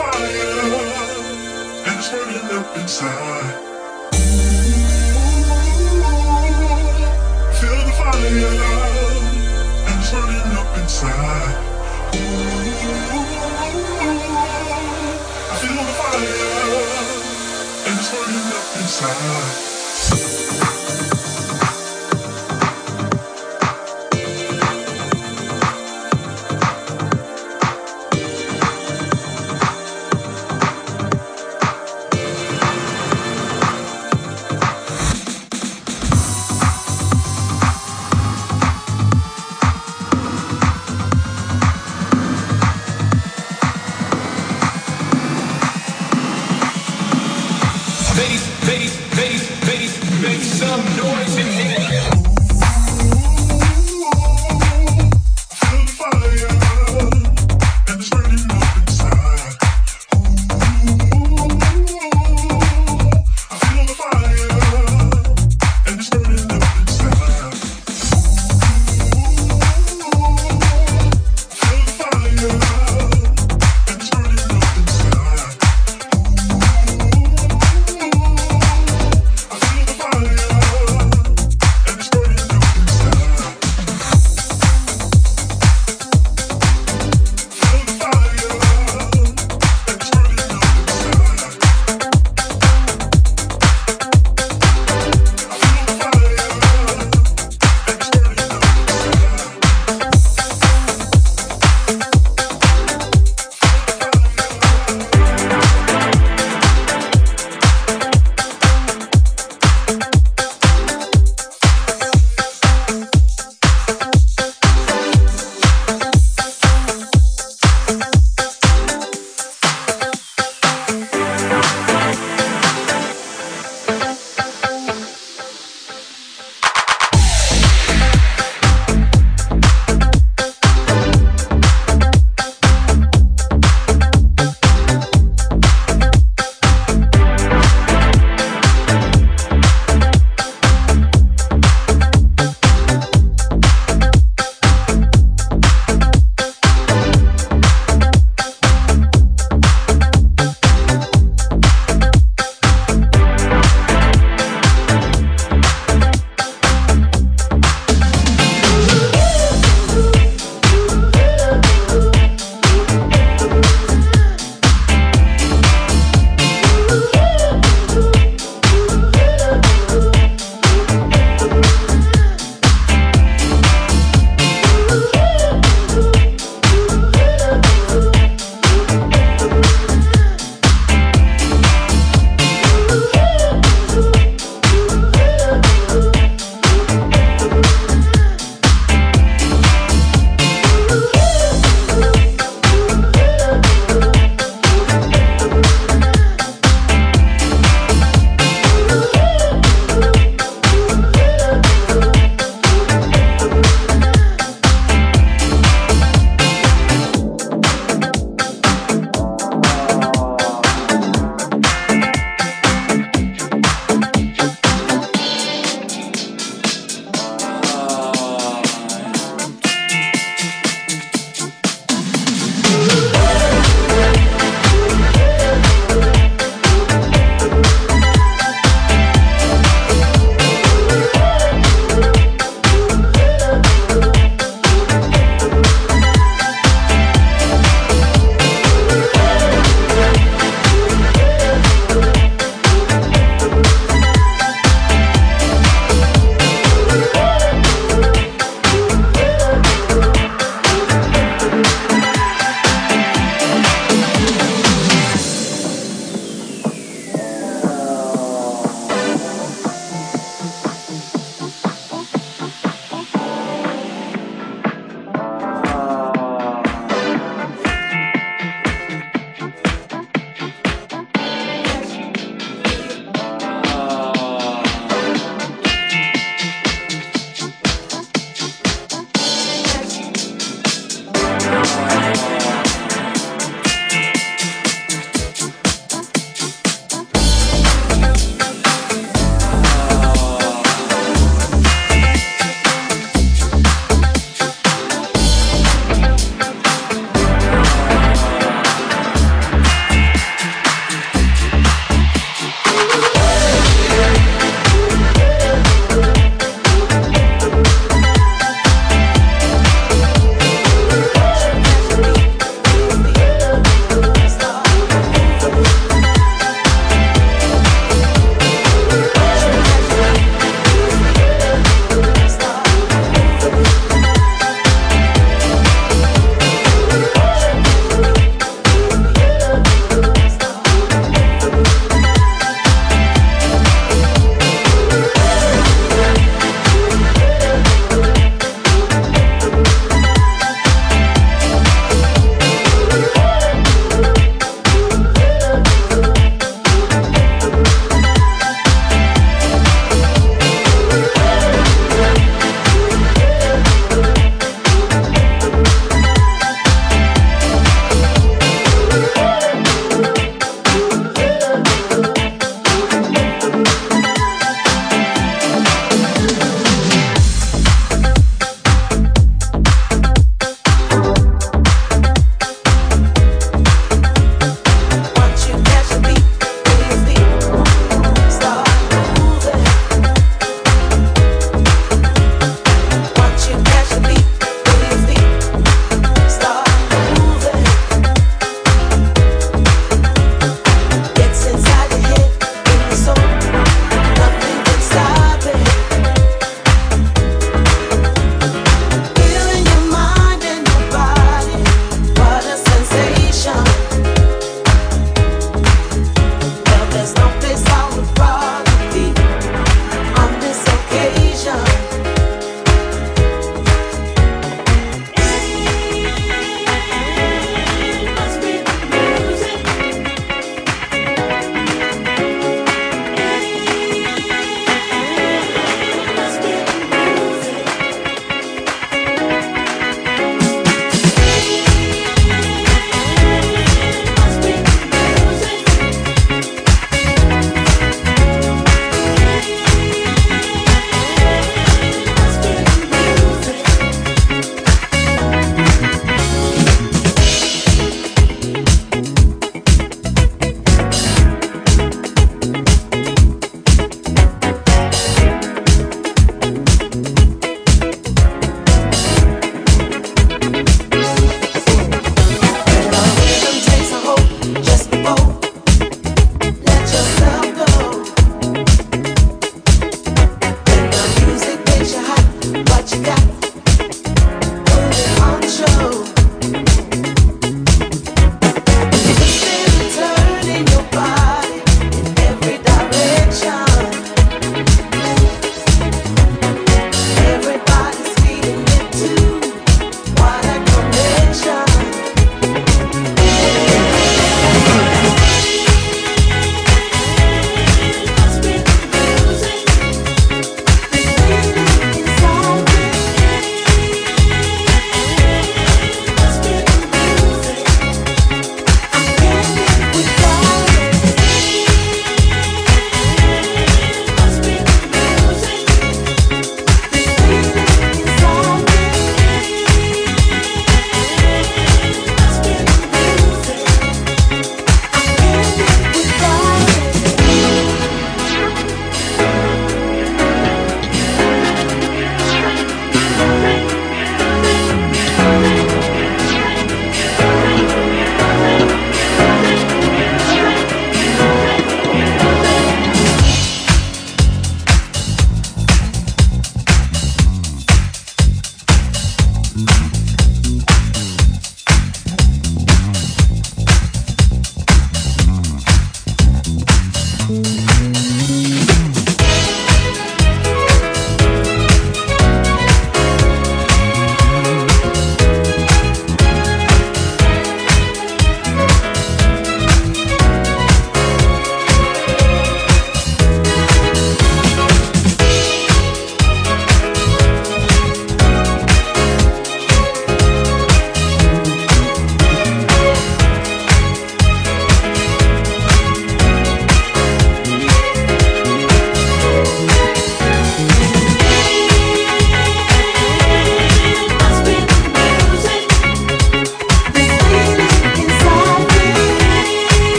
fire is burning up inside. Ooh, feel the fire burning up inside. Ooh, feel the fire burning up inside.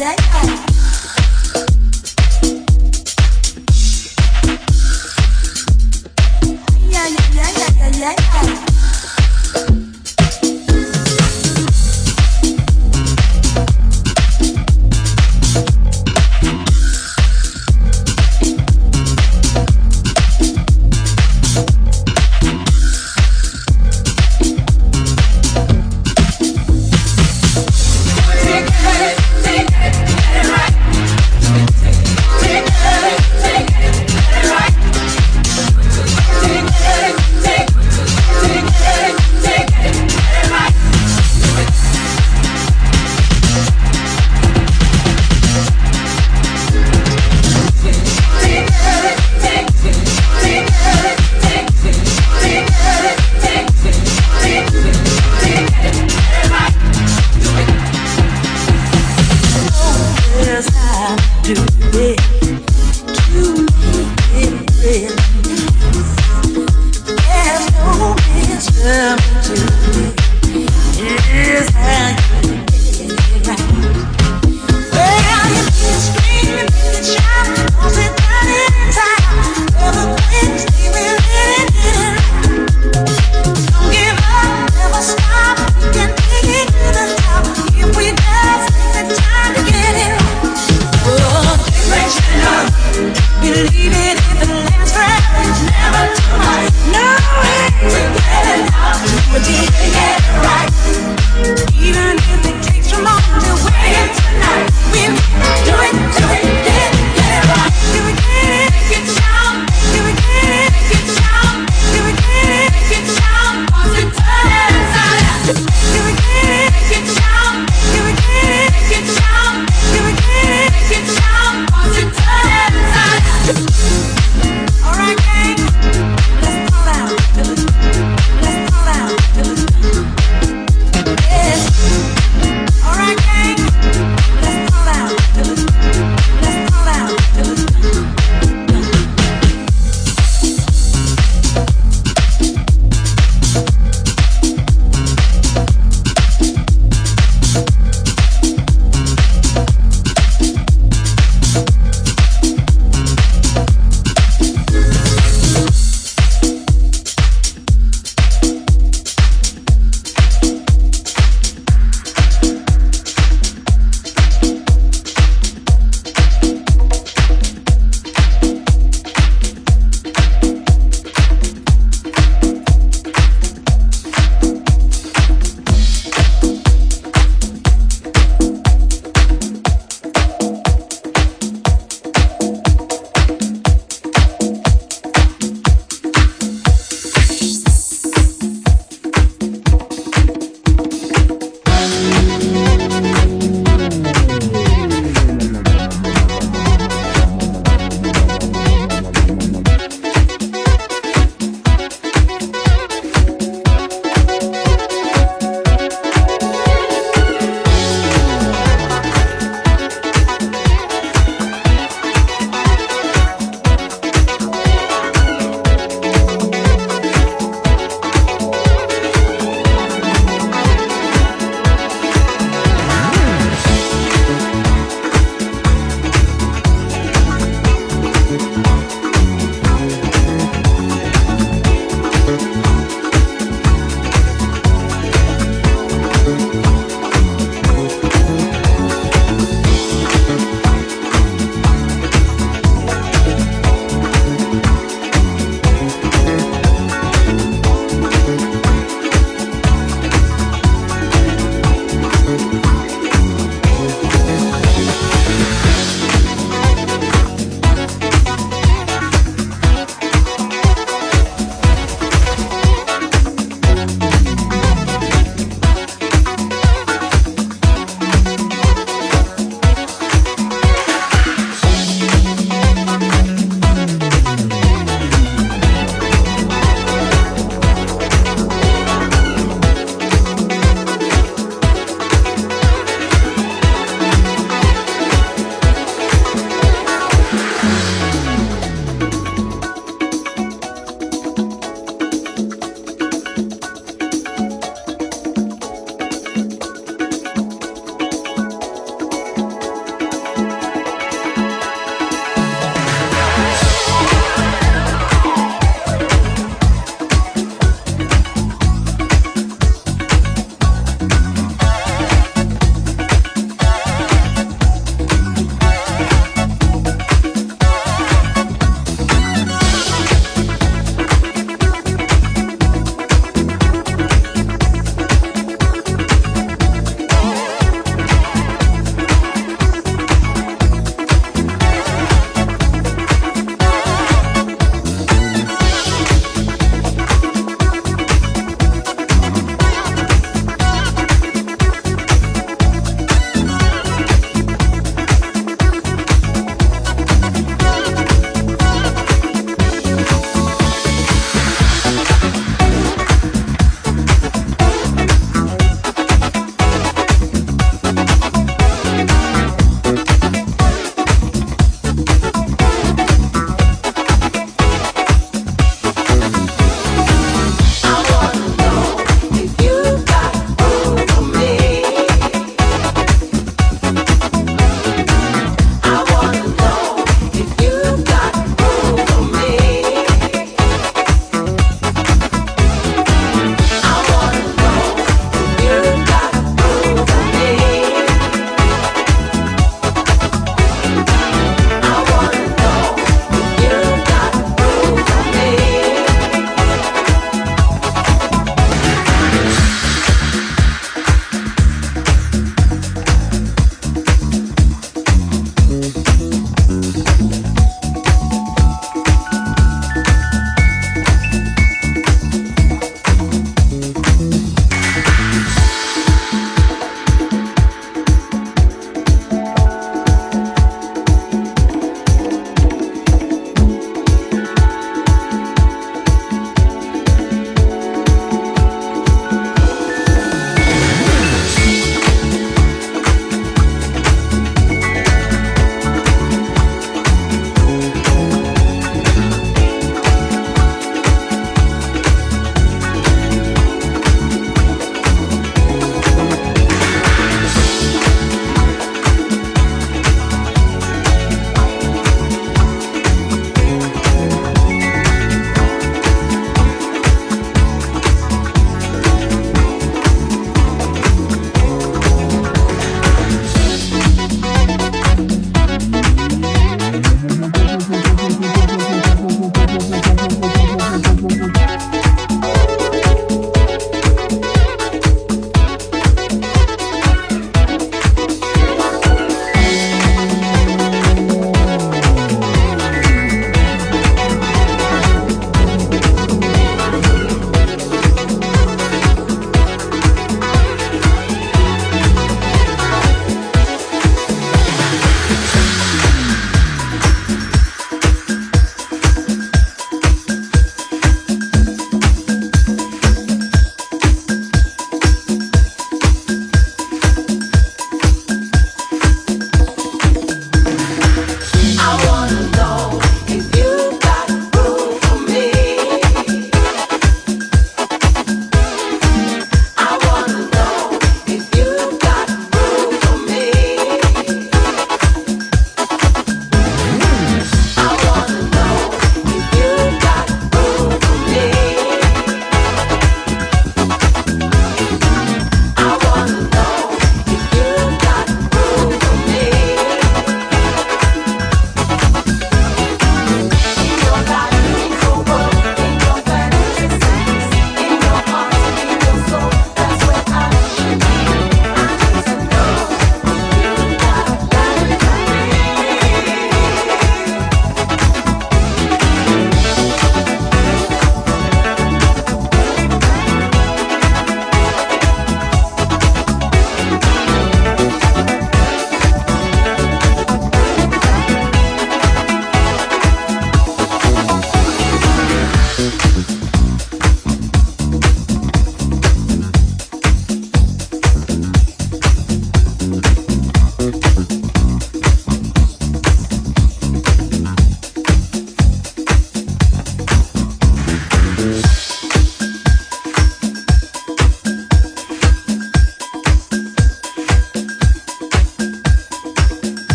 Yeah.